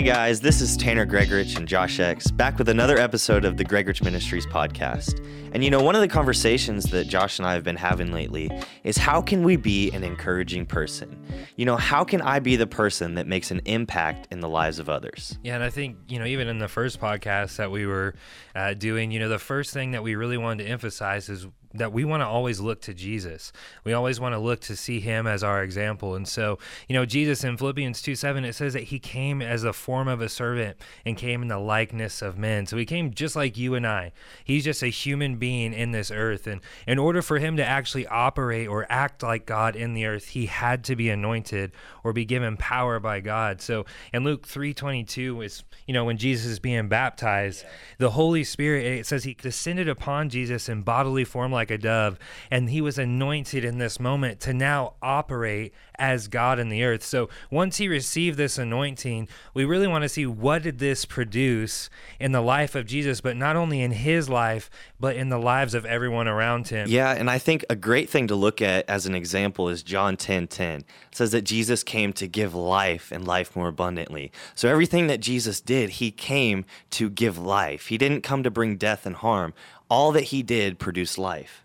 Hey guys, this is Tanner Gregorich and Josh X back with another episode of the Gregorich Ministries podcast. And you know, one of the conversations that Josh and I have been having lately is how can we be an encouraging person? You know, how can I be the person that makes an impact in the lives of others? Yeah, and I think, you know, even in the first podcast that we were uh, doing, you know, the first thing that we really wanted to emphasize is that we want to always look to Jesus. We always want to look to see him as our example. And so, you know, Jesus in Philippians 2 7, it says that he came as a form of a servant and came in the likeness of men. So he came just like you and I. He's just a human being in this earth. And in order for him to actually operate or act like God in the earth, he had to be anointed or be given power by God. So in Luke 3 22 is, you know, when Jesus is being baptized, the Holy Spirit, it says he descended upon Jesus in bodily form like a dove, and he was anointed in this moment to now operate as God in the earth. So once he received this anointing, we really want to see what did this produce in the life of Jesus, but not only in his life, but in the lives of everyone around him. Yeah, and I think a great thing to look at as an example is John 10:10. 10, 10. It says that Jesus came to give life and life more abundantly. So everything that Jesus did, he came to give life. He didn't come to bring death and harm all that he did produced life.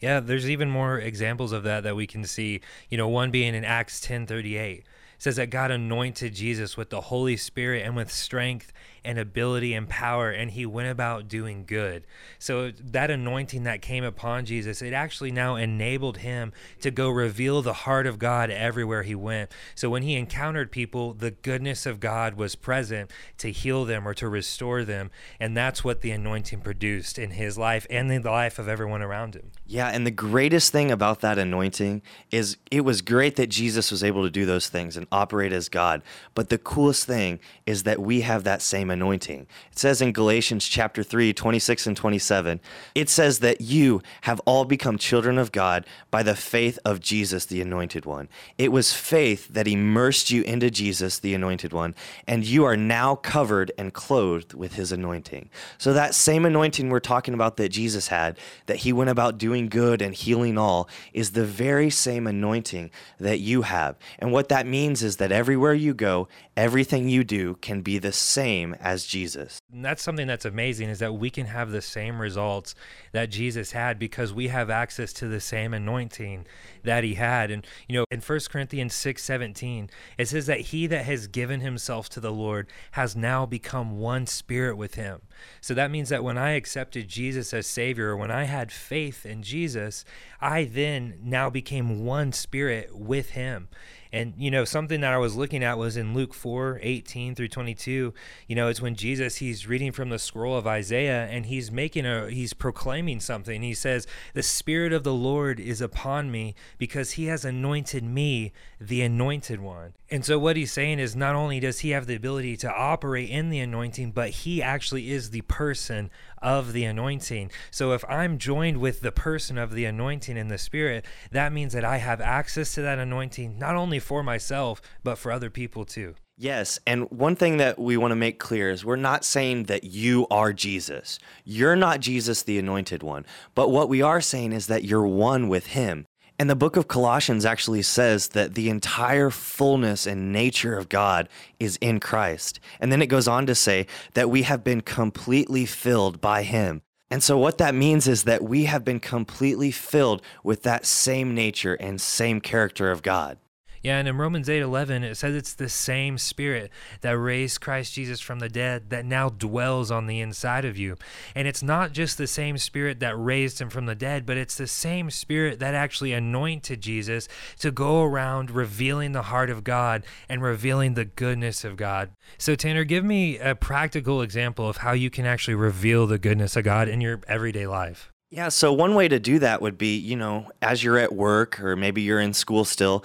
Yeah, there's even more examples of that that we can see. You know, one being in Acts 10:38 says that God anointed Jesus with the Holy Spirit and with strength and ability and power, and he went about doing good. So, that anointing that came upon Jesus, it actually now enabled him to go reveal the heart of God everywhere he went. So, when he encountered people, the goodness of God was present to heal them or to restore them. And that's what the anointing produced in his life and in the life of everyone around him. Yeah, and the greatest thing about that anointing is it was great that Jesus was able to do those things and operate as God. But the coolest thing is that we have that same anointing. It says in Galatians chapter 3, 26 and 27, it says that you have all become children of God by the faith of Jesus, the anointed one. It was faith that immersed you into Jesus, the anointed one, and you are now covered and clothed with his anointing. So that same anointing we're talking about that Jesus had, that he went about doing good and healing all, is the very same anointing that you have. And what that means is that everywhere you go, everything you do can be the same as Jesus. And that's something that's amazing is that we can have the same results that Jesus had because we have access to the same anointing that he had. And you know, in 1 Corinthians 6:17, it says that he that has given himself to the Lord has now become one spirit with him. So that means that when I accepted Jesus as savior when I had faith in Jesus, I then now became one spirit with him. And, you know, something that I was looking at was in Luke 4 18 through 22. You know, it's when Jesus, he's reading from the scroll of Isaiah and he's making a, he's proclaiming something. He says, The Spirit of the Lord is upon me because he has anointed me, the anointed one. And so what he's saying is not only does he have the ability to operate in the anointing, but he actually is the person of the anointing. So if I'm joined with the person of the anointing in the spirit, that means that I have access to that anointing not only for myself, but for other people too. Yes, and one thing that we want to make clear is we're not saying that you are Jesus. You're not Jesus, the anointed one. But what we are saying is that you're one with him. And the book of Colossians actually says that the entire fullness and nature of God is in Christ. And then it goes on to say that we have been completely filled by him. And so, what that means is that we have been completely filled with that same nature and same character of God. Yeah, and in Romans 8 11, it says it's the same spirit that raised Christ Jesus from the dead that now dwells on the inside of you. And it's not just the same spirit that raised him from the dead, but it's the same spirit that actually anointed Jesus to go around revealing the heart of God and revealing the goodness of God. So, Tanner, give me a practical example of how you can actually reveal the goodness of God in your everyday life. Yeah, so one way to do that would be, you know, as you're at work or maybe you're in school still,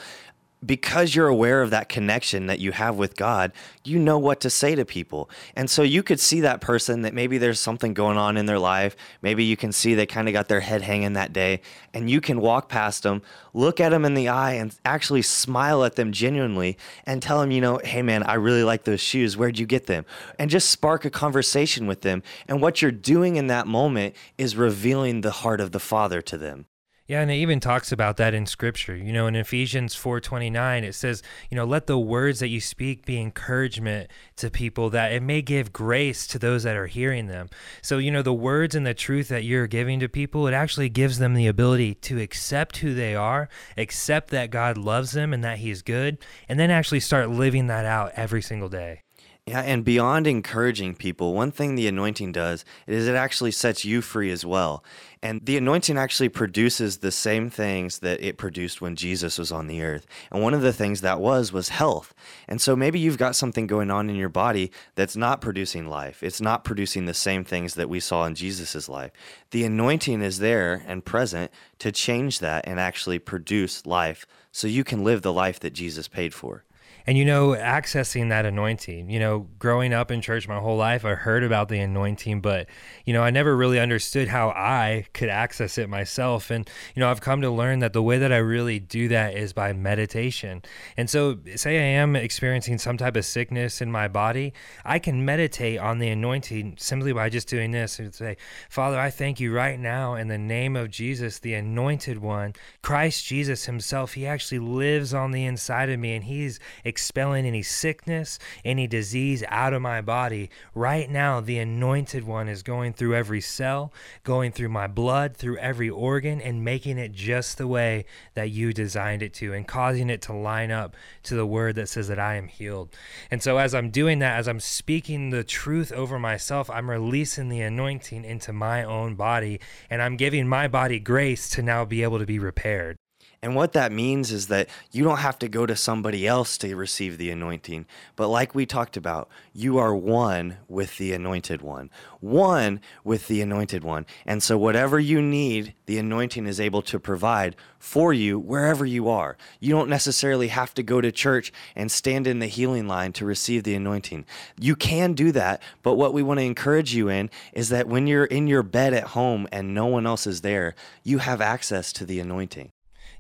because you're aware of that connection that you have with God, you know what to say to people. And so you could see that person that maybe there's something going on in their life. Maybe you can see they kind of got their head hanging that day, and you can walk past them, look at them in the eye, and actually smile at them genuinely and tell them, you know, hey man, I really like those shoes. Where'd you get them? And just spark a conversation with them. And what you're doing in that moment is revealing the heart of the Father to them. Yeah, and it even talks about that in scripture. You know, in Ephesians 4:29 it says, you know, let the words that you speak be encouragement to people that it may give grace to those that are hearing them. So, you know, the words and the truth that you're giving to people, it actually gives them the ability to accept who they are, accept that God loves them and that he's good, and then actually start living that out every single day. Yeah, and beyond encouraging people, one thing the anointing does is it actually sets you free as well. And the anointing actually produces the same things that it produced when Jesus was on the earth. And one of the things that was was health. And so maybe you've got something going on in your body that's not producing life. It's not producing the same things that we saw in Jesus's life. The anointing is there and present to change that and actually produce life so you can live the life that Jesus paid for. And you know, accessing that anointing, you know, growing up in church my whole life, I heard about the anointing, but, you know, I never really understood how I could access it myself. And, you know, I've come to learn that the way that I really do that is by meditation. And so, say I am experiencing some type of sickness in my body, I can meditate on the anointing simply by just doing this and say, Father, I thank you right now in the name of Jesus, the anointed one, Christ Jesus himself. He actually lives on the inside of me and he's expelling any sickness, any disease out of my body. Right now, the anointed one is going through every cell, going through my blood, through every organ, and making it just the way that you designed it to, and causing it to line up to the word that says that I am healed. And so, as I'm doing that, as I'm speaking the truth over myself, I'm releasing the anointing into my own body, and I'm giving my body grace to now be able to be repaired. And what that means is that you don't have to go to somebody else to receive the anointing. But like we talked about, you are one with the anointed one, one with the anointed one. And so, whatever you need, the anointing is able to provide for you wherever you are. You don't necessarily have to go to church and stand in the healing line to receive the anointing. You can do that, but what we want to encourage you in is that when you're in your bed at home and no one else is there, you have access to the anointing.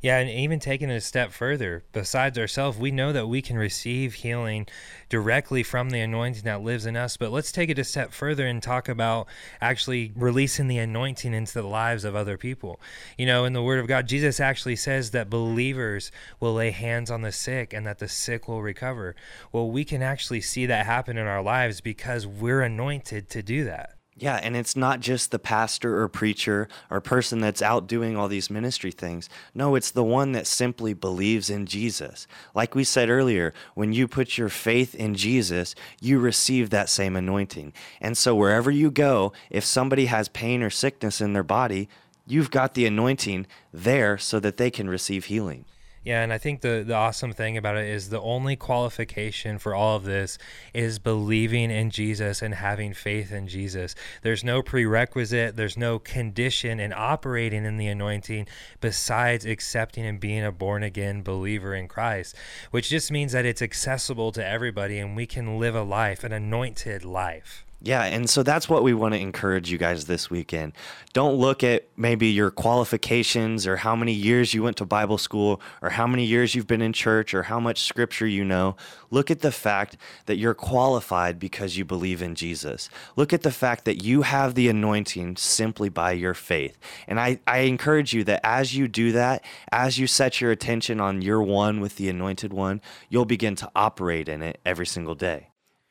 Yeah, and even taking it a step further, besides ourselves, we know that we can receive healing directly from the anointing that lives in us. But let's take it a step further and talk about actually releasing the anointing into the lives of other people. You know, in the Word of God, Jesus actually says that believers will lay hands on the sick and that the sick will recover. Well, we can actually see that happen in our lives because we're anointed to do that. Yeah, and it's not just the pastor or preacher or person that's out doing all these ministry things. No, it's the one that simply believes in Jesus. Like we said earlier, when you put your faith in Jesus, you receive that same anointing. And so wherever you go, if somebody has pain or sickness in their body, you've got the anointing there so that they can receive healing. Yeah, and I think the the awesome thing about it is the only qualification for all of this is believing in Jesus and having faith in Jesus. There's no prerequisite, there's no condition in operating in the anointing besides accepting and being a born again believer in Christ, which just means that it's accessible to everybody and we can live a life, an anointed life. Yeah, and so that's what we want to encourage you guys this weekend. Don't look at maybe your qualifications or how many years you went to Bible school or how many years you've been in church or how much scripture you know. Look at the fact that you're qualified because you believe in Jesus. Look at the fact that you have the anointing simply by your faith. And I, I encourage you that as you do that, as you set your attention on your one with the anointed one, you'll begin to operate in it every single day.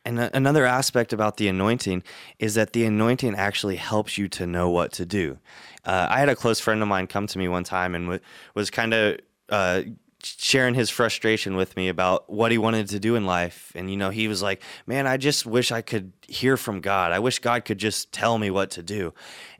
And another aspect about the anointing is that the anointing actually helps you to know what to do. Uh, I had a close friend of mine come to me one time and w- was kind of uh, sharing his frustration with me about what he wanted to do in life. And, you know, he was like, man, I just wish I could hear from God. I wish God could just tell me what to do.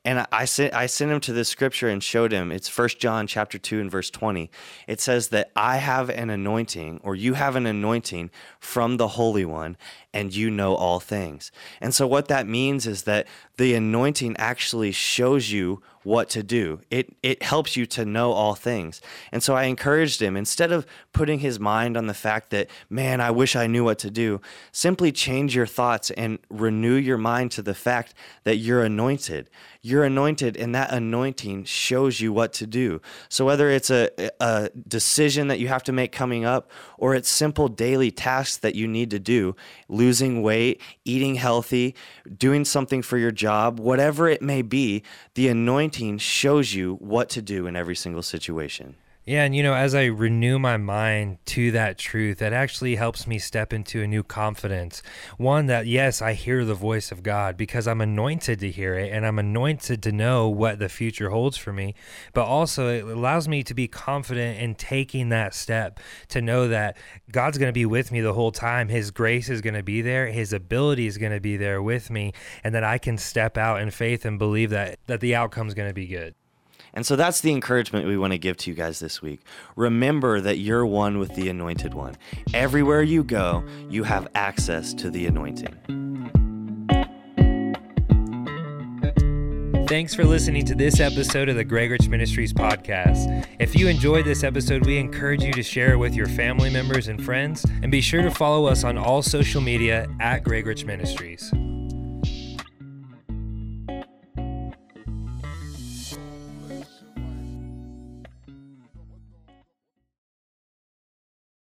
And I sent I sent him to this scripture and showed him. It's First John chapter 2 and verse 20. It says that I have an anointing or you have an anointing from the Holy One and you know all things. And so what that means is that the anointing actually shows you what to do. It it helps you to know all things. And so I encouraged him instead of putting his mind on the fact that man, I wish I knew what to do, simply change your thoughts and renew your mind to the fact that you're anointed you're anointed, and that anointing shows you what to do. So, whether it's a, a decision that you have to make coming up, or it's simple daily tasks that you need to do, losing weight, eating healthy, doing something for your job, whatever it may be, the anointing shows you what to do in every single situation. Yeah, and you know, as I renew my mind to that truth, it actually helps me step into a new confidence. One that, yes, I hear the voice of God because I'm anointed to hear it and I'm anointed to know what the future holds for me. But also, it allows me to be confident in taking that step to know that God's going to be with me the whole time. His grace is going to be there, His ability is going to be there with me, and that I can step out in faith and believe that, that the outcome is going to be good. And so that's the encouragement we want to give to you guys this week. Remember that you're one with the anointed one. Everywhere you go, you have access to the anointing. Thanks for listening to this episode of the Gregorich Ministries podcast. If you enjoyed this episode, we encourage you to share it with your family members and friends, and be sure to follow us on all social media at Gregorich Ministries.